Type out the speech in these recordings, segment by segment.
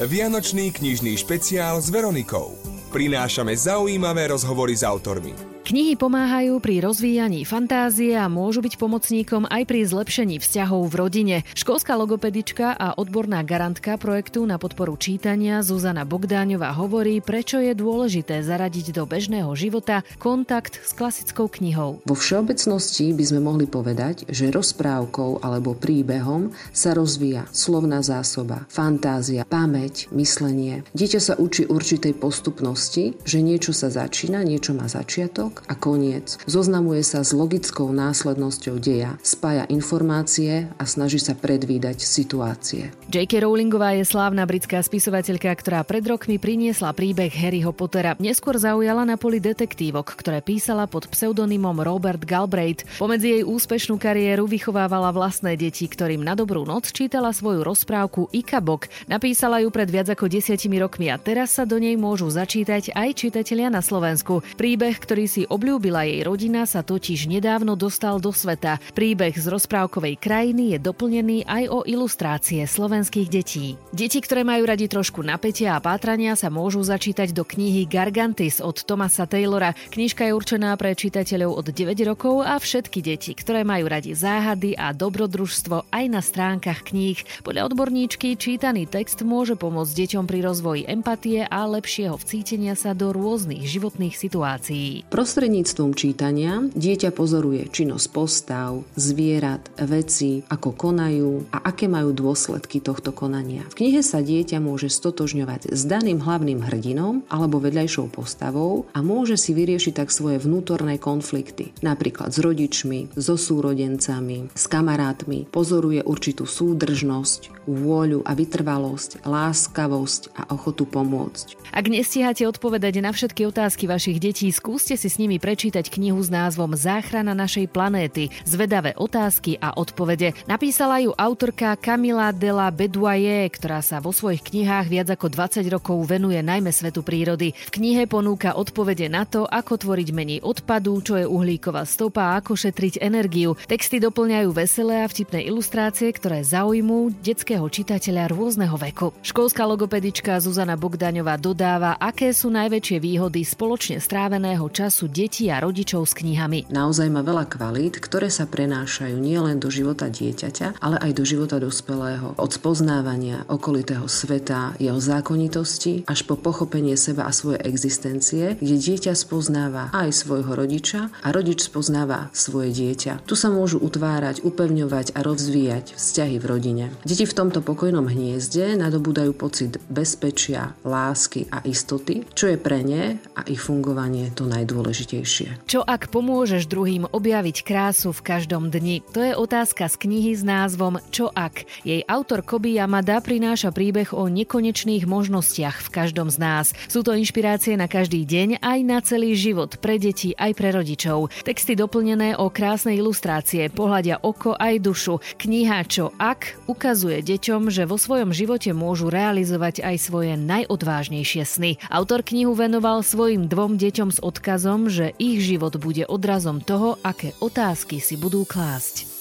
Vianočný knižný špeciál s Veronikou. Prinášame zaujímavé rozhovory s autormi. Knihy pomáhajú pri rozvíjaní fantázie a môžu byť pomocníkom aj pri zlepšení vzťahov v rodine. Školská logopedička a odborná garantka projektu na podporu čítania Zuzana Bogdáňová hovorí, prečo je dôležité zaradiť do bežného života kontakt s klasickou knihou. Vo všeobecnosti by sme mohli povedať, že rozprávkou alebo príbehom sa rozvíja slovná zásoba, fantázia, pamäť, myslenie. Dieťa sa učí určitej postupnosti, že niečo sa začína, niečo má začiatok a koniec. Zoznamuje sa s logickou následnosťou deja, spája informácie a snaží sa predvídať situácie. J.K. Rowlingová je slávna britská spisovateľka, ktorá pred rokmi priniesla príbeh Harryho Pottera. Neskôr zaujala na poli detektívok, ktoré písala pod pseudonymom Robert Galbraith. Pomedzi jej úspešnú kariéru vychovávala vlastné deti, ktorým na dobrú noc čítala svoju rozprávku Ikabok. Napísala ju pred viac ako desiatimi rokmi a teraz sa do nej môžu začítať aj čitatelia na Slovensku. Príbeh, ktorý si obľúbila jej rodina, sa totiž nedávno dostal do sveta. Príbeh z rozprávkovej krajiny je doplnený aj o ilustrácie slovenských detí. Deti, ktoré majú radi trošku napätia a pátrania, sa môžu začítať do knihy Gargantis od Thomasa Taylora. Knižka je určená pre čitateľov od 9 rokov a všetky deti, ktoré majú radi záhady a dobrodružstvo aj na stránkach kníh. Podľa odborníčky čítaný text môže pomôcť deťom pri rozvoji empatie a lepšieho vcítenia sa do rôznych životných situácií. Proste Prostredníctvom čítania dieťa pozoruje činnosť postav, zvierat, veci, ako konajú a aké majú dôsledky tohto konania. V knihe sa dieťa môže stotožňovať s daným hlavným hrdinom alebo vedľajšou postavou a môže si vyriešiť tak svoje vnútorné konflikty, napríklad s rodičmi, so súrodencami, s kamarátmi, pozoruje určitú súdržnosť, vôľu a vytrvalosť, láskavosť a ochotu pomôcť. Ak nestíhate odpovedať na všetky otázky vašich detí, skúste si s nimi prečítať knihu s názvom Záchrana našej planéty. Zvedavé otázky a odpovede. Napísala ju autorka Camila de la ktorá sa vo svojich knihách viac ako 20 rokov venuje najmä svetu prírody. V knihe ponúka odpovede na to, ako tvoriť menej odpadu, čo je uhlíková stopa a ako šetriť energiu. Texty doplňajú veselé a vtipné ilustrácie, ktoré zaujmú detského čitateľa rôzneho veku. Školská logopedička Zuzana Bogdaňová dodáva, aké sú najväčšie výhody spoločne stráveného času detí a rodičov s knihami. Naozaj má veľa kvalít, ktoré sa prenášajú nielen do života dieťaťa, ale aj do života dospelého. Od spoznávania okolitého sveta, jeho zákonitosti, až po pochopenie seba a svojej existencie, kde dieťa spoznáva aj svojho rodiča a rodič spoznáva svoje dieťa. Tu sa môžu utvárať, upevňovať a rozvíjať vzťahy v rodine. Deti v tomto pokojnom hniezde nadobúdajú pocit bezpečia, lásky a istoty, čo je pre ne a ich fungovanie to najdôležitejšie najdôležitejšie. Čo ak pomôžeš druhým objaviť krásu v každom dni? To je otázka z knihy s názvom Čo ak? Jej autor Kobi Yamada prináša príbeh o nekonečných možnostiach v každom z nás. Sú to inšpirácie na každý deň aj na celý život pre deti aj pre rodičov. Texty doplnené o krásne ilustrácie, pohľadia oko aj dušu. Kniha Čo ak ukazuje deťom, že vo svojom živote môžu realizovať aj svoje najodvážnejšie sny. Autor knihu venoval svojim dvom deťom s odkazom, že ich život bude odrazom toho, aké otázky si budú klásť.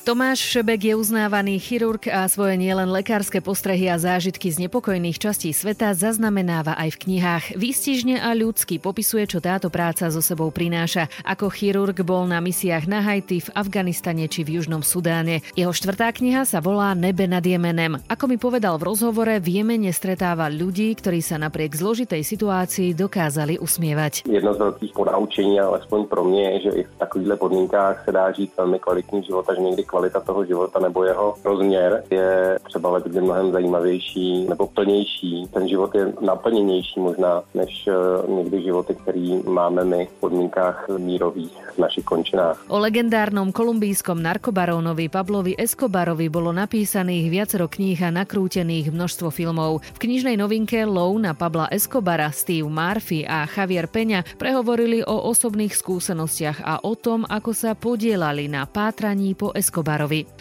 Tomáš Šebek je uznávaný chirurg a svoje nielen lekárske postrehy a zážitky z nepokojných častí sveta zaznamenáva aj v knihách. Výstižne a ľudsky popisuje, čo táto práca so sebou prináša. Ako chirurg bol na misiách na Haiti, v Afganistane či v Južnom Sudáne. Jeho štvrtá kniha sa volá Nebe nad Jemenem. Ako mi povedal v rozhovore, v Jemene stretáva ľudí, ktorí sa napriek zložitej situácii dokázali usmievať. Jedno z veľkých ponaučení, alespoň pro mě, je, že i v takovýchto podmínkách se dá žít velmi kvalitní život někdy kvalita toho života nebo jeho rozměr je třeba leckdy mnohem zajímavější nebo plnější. Ten život je naplněnější možná než eh, někdy životy, který máme my v podmínkách mírových v našich končinách. O legendárnom kolumbijskom narkobarónovi Pablovi Escobarovi bolo napísaných viacero kníh a nakrútených množstvo filmov. V knižnej novinke Low na Pabla Escobara Steve Murphy a Javier Peňa prehovorili o osobných skúsenostiach a o tom, ako sa podielali na pátraní po Escobarovi.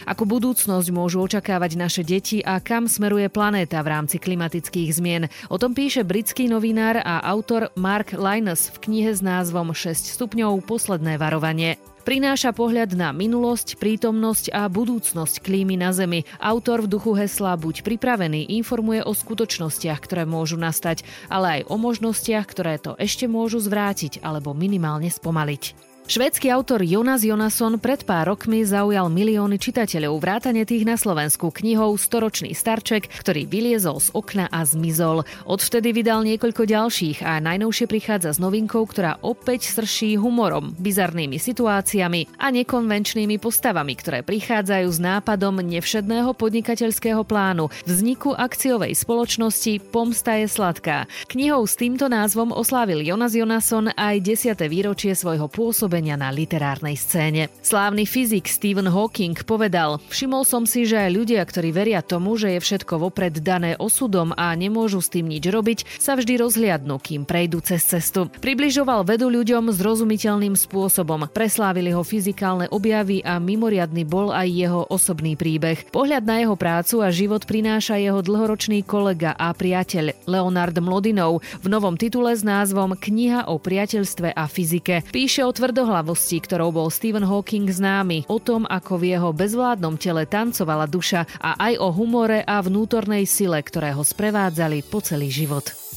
Ako budúcnosť môžu očakávať naše deti a kam smeruje planéta v rámci klimatických zmien? O tom píše britský novinár a autor Mark Linus v knihe s názvom 6 stupňov posledné varovanie. Prináša pohľad na minulosť, prítomnosť a budúcnosť klímy na Zemi. Autor v duchu hesla Buď pripravený informuje o skutočnostiach, ktoré môžu nastať, ale aj o možnostiach, ktoré to ešte môžu zvrátiť alebo minimálne spomaliť. Švédsky autor Jonas Jonasson pred pár rokmi zaujal milióny čitateľov vrátane tých na Slovensku knihou Storočný starček, ktorý vyliezol z okna a zmizol. Odvtedy vydal niekoľko ďalších a najnovšie prichádza s novinkou, ktorá opäť srší humorom, bizarnými situáciami a nekonvenčnými postavami, ktoré prichádzajú s nápadom nevšedného podnikateľského plánu vzniku akciovej spoločnosti Pomsta je sladká. Knihou s týmto názvom oslávil Jonas Jonasson aj 10. výročie svojho pôsobenia pôsobenia na literárnej scéne. Slávny fyzik Stephen Hawking povedal, všimol som si, že aj ľudia, ktorí veria tomu, že je všetko vopred dané osudom a nemôžu s tým nič robiť, sa vždy rozhliadnú, kým prejdú cez cestu. Približoval vedu ľuďom zrozumiteľným spôsobom. Preslávili ho fyzikálne objavy a mimoriadny bol aj jeho osobný príbeh. Pohľad na jeho prácu a život prináša jeho dlhoročný kolega a priateľ Leonard Mlodinov v novom titule s názvom Kniha o priateľstve a fyzike. Píše o tvrdo tvrdohlavosti, ktorou bol Stephen Hawking známy, o tom, ako v jeho bezvládnom tele tancovala duša a aj o humore a vnútornej sile, ktoré ho sprevádzali po celý život.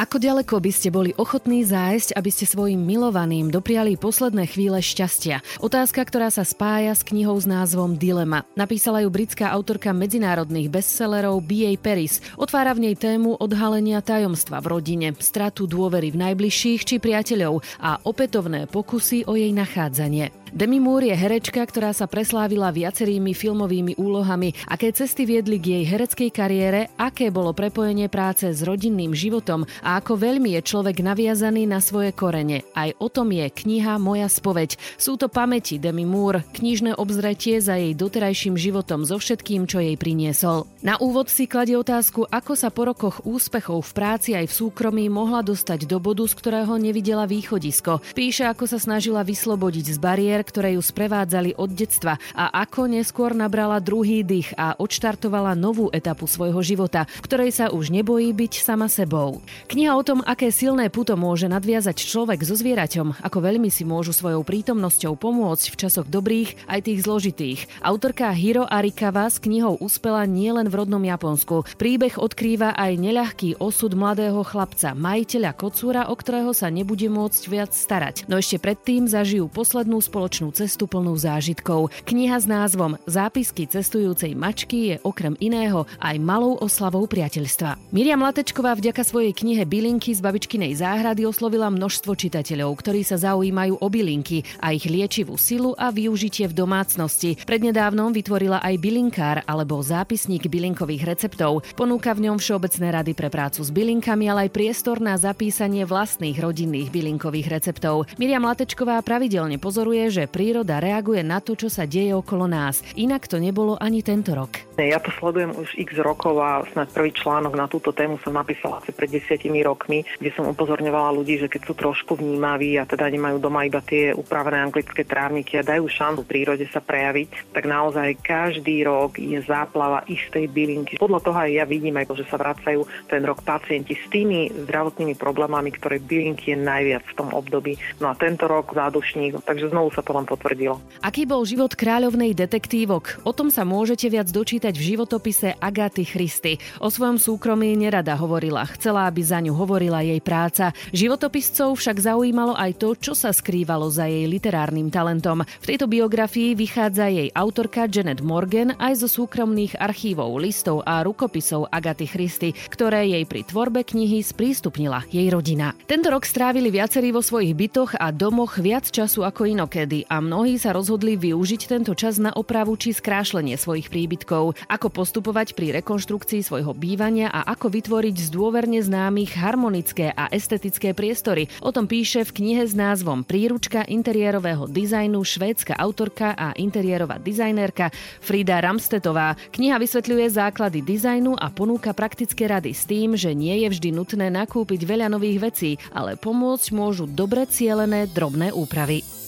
Ako ďaleko by ste boli ochotní zájsť, aby ste svojim milovaným dopriali posledné chvíle šťastia? Otázka, ktorá sa spája s knihou s názvom Dilema. Napísala ju britská autorka medzinárodných bestsellerov B.A. Paris. Otvára v nej tému odhalenia tajomstva v rodine, stratu dôvery v najbližších či priateľov a opätovné pokusy o jej nachádzanie. Demi Moore je herečka, ktorá sa preslávila viacerými filmovými úlohami. Aké cesty viedli k jej hereckej kariére, aké bolo prepojenie práce s rodinným životom a ako veľmi je človek naviazaný na svoje korene. Aj o tom je kniha Moja spoveď. Sú to pamäti Demi Moore, knižné obzretie za jej doterajším životom so všetkým, čo jej priniesol. Na úvod si kladie otázku, ako sa po rokoch úspechov v práci aj v súkromí mohla dostať do bodu, z ktorého nevidela východisko. Píše, ako sa snažila vyslobodiť z bariér kariér, ktoré ju sprevádzali od detstva a ako neskôr nabrala druhý dých a odštartovala novú etapu svojho života, v ktorej sa už nebojí byť sama sebou. Kniha o tom, aké silné puto môže nadviazať človek so zvieraťom, ako veľmi si môžu svojou prítomnosťou pomôcť v časoch dobrých aj tých zložitých. Autorka Hiro Arikawa s knihou uspela nielen v rodnom Japonsku. Príbeh odkrýva aj neľahký osud mladého chlapca, majiteľa kocúra, o ktorého sa nebude môcť viac starať. No ešte predtým zažijú poslednú spoločnosť spoločnú cestu plnú zážitkov. Kniha s názvom Zápisky cestujúcej mačky je okrem iného aj malou oslavou priateľstva. Miriam Latečková vďaka svojej knihe Bylinky z babičkinej záhrady oslovila množstvo čitateľov, ktorí sa zaujímajú o bylinky a ich liečivú silu a využitie v domácnosti. Prednedávnom vytvorila aj bylinkár alebo zápisník bylinkových receptov. Ponúka v ňom všeobecné rady pre prácu s bylinkami, ale aj priestor na zapísanie vlastných rodinných bylinkových receptov. Miriam Latečková pravidelne pozoruje, že že príroda reaguje na to, čo sa deje okolo nás. Inak to nebolo ani tento rok. Ja to sledujem už x rokov a snad prvý článok na túto tému som napísala asi pred desiatimi rokmi, kde som upozorňovala ľudí, že keď sú trošku vnímaví a teda nemajú doma iba tie upravené anglické trávniky a dajú šancu prírode sa prejaviť, tak naozaj každý rok je záplava istej bylinky. Podľa toho aj ja vidím aj to, že sa vracajú ten rok pacienti s tými zdravotnými problémami, ktoré bylinky je najviac v tom období. No a tento rok zádušník, takže znovu sa len potvrdilo. Aký bol život kráľovnej detektívok? O tom sa môžete viac dočítať čítať v životopise Agaty Christy. O svojom súkromí nerada hovorila, chcela, aby za ňu hovorila jej práca. Životopiscov však zaujímalo aj to, čo sa skrývalo za jej literárnym talentom. V tejto biografii vychádza jej autorka Janet Morgan aj zo súkromných archívov, listov a rukopisov Agaty Christy, ktoré jej pri tvorbe knihy sprístupnila jej rodina. Tento rok strávili viacerí vo svojich bytoch a domoch viac času ako inokedy a mnohí sa rozhodli využiť tento čas na opravu či skrášlenie svojich príbytkov ako postupovať pri rekonštrukcii svojho bývania a ako vytvoriť z dôverne známych harmonické a estetické priestory. O tom píše v knihe s názvom Príručka interiérového dizajnu švédska autorka a interiérová dizajnerka Frida Ramstetová. Kniha vysvetľuje základy dizajnu a ponúka praktické rady s tým, že nie je vždy nutné nakúpiť veľa nových vecí, ale pomôcť môžu dobre cielené drobné úpravy.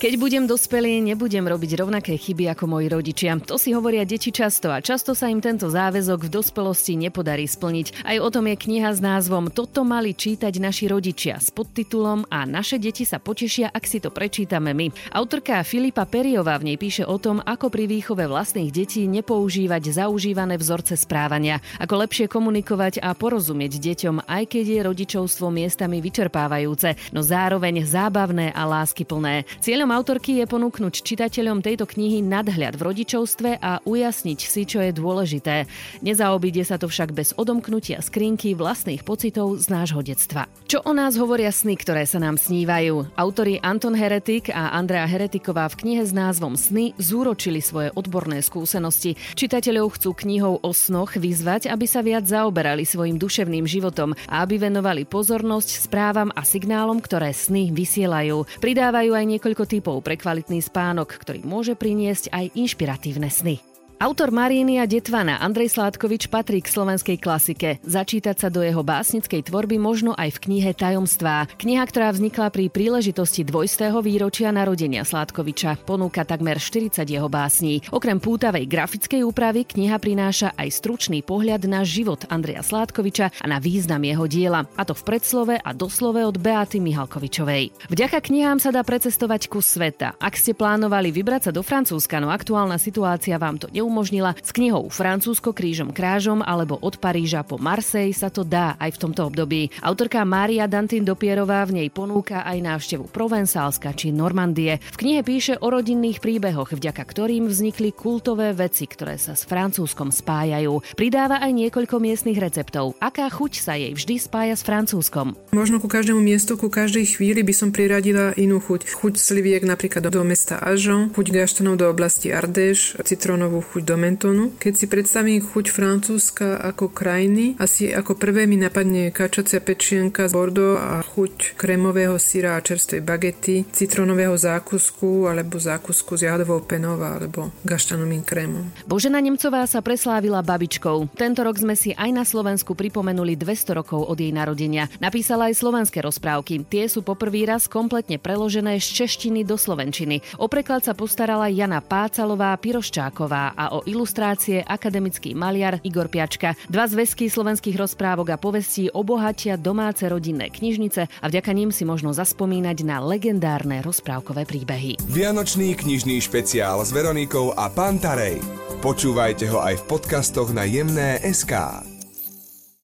Keď budem dospelý, nebudem robiť rovnaké chyby ako moji rodičia. To si hovoria deti často a často sa im tento záväzok v dospelosti nepodarí splniť. Aj o tom je kniha s názvom Toto mali čítať naši rodičia s podtitulom A naše deti sa potešia, ak si to prečítame my. Autorka Filipa Periová v nej píše o tom, ako pri výchove vlastných detí nepoužívať zaužívané vzorce správania, ako lepšie komunikovať a porozumieť deťom, aj keď je rodičovstvo miestami vyčerpávajúce, no zároveň zábavné a láskyplné. Cieľom Cieľom autorky je ponúknuť čitateľom tejto knihy nadhľad v rodičovstve a ujasniť si, čo je dôležité. Nezaobíde sa to však bez odomknutia skrinky vlastných pocitov z nášho detstva. Čo o nás hovoria sny, ktoré sa nám snívajú? Autori Anton Heretik a Andrea Heretiková v knihe s názvom Sny zúročili svoje odborné skúsenosti. Čitateľov chcú knihou o snoch vyzvať, aby sa viac zaoberali svojim duševným životom a aby venovali pozornosť správam a signálom, ktoré sny vysielajú. Pridávajú aj niekoľko typov typov pre kvalitný spánok, ktorý môže priniesť aj inšpiratívne sny. Autor Maríny a Detvana Andrej Sládkovič patrí k slovenskej klasike. Začítať sa do jeho básnickej tvorby možno aj v knihe Tajomstvá. Kniha, ktorá vznikla pri príležitosti dvojstého výročia narodenia Sládkoviča, ponúka takmer 40 jeho básní. Okrem pútavej grafickej úpravy kniha prináša aj stručný pohľad na život Andreja Sládkoviča a na význam jeho diela, a to v predslove a doslove od Beaty Mihalkovičovej. Vďaka knihám sa dá precestovať kus sveta. Ak ste plánovali vybrať sa do Francúzska, no aktuálna situácia vám to neumožňuje, umožnila. S knihou Francúzsko krížom krážom alebo od Paríža po Marseille sa to dá aj v tomto období. Autorka Mária Dantin Dopierová v nej ponúka aj návštevu Provensálska či Normandie. V knihe píše o rodinných príbehoch, vďaka ktorým vznikli kultové veci, ktoré sa s Francúzskom spájajú. Pridáva aj niekoľko miestnych receptov. Aká chuť sa jej vždy spája s Francúzskom? Možno ku každému miestu, ku každej chvíli by som priradila inú chuť. Chuť sliviek napríklad do mesta Ažon, chuť gaštanov do oblasti Ardèche, citrónovú chuť chuť do mentonu. Keď si predstavím chuť Francúzska ako krajiny, asi ako prvé mi napadne kačacia pečienka z Bordeaux a chuť kremového syra a čerstvej bagety, citronového zákusku alebo zákusku s jahodovou penou alebo gaštanovým krémom. Božena Nemcová sa preslávila babičkou. Tento rok sme si aj na Slovensku pripomenuli 200 rokov od jej narodenia. Napísala aj slovenské rozprávky. Tie sú poprvý raz kompletne preložené z češtiny do slovenčiny. O preklad sa postarala Jana Pácalová Piroščáková a o ilustrácie akademický maliar Igor Piačka. Dva zväzky slovenských rozprávok a povestí obohatia domáce rodinné knižnice a vďaka ním si možno zaspomínať na legendárne rozprávkové príbehy. Vianočný knižný špeciál s Veronikou a Pantarej. Počúvajte ho aj v podcastoch na jemné.sk.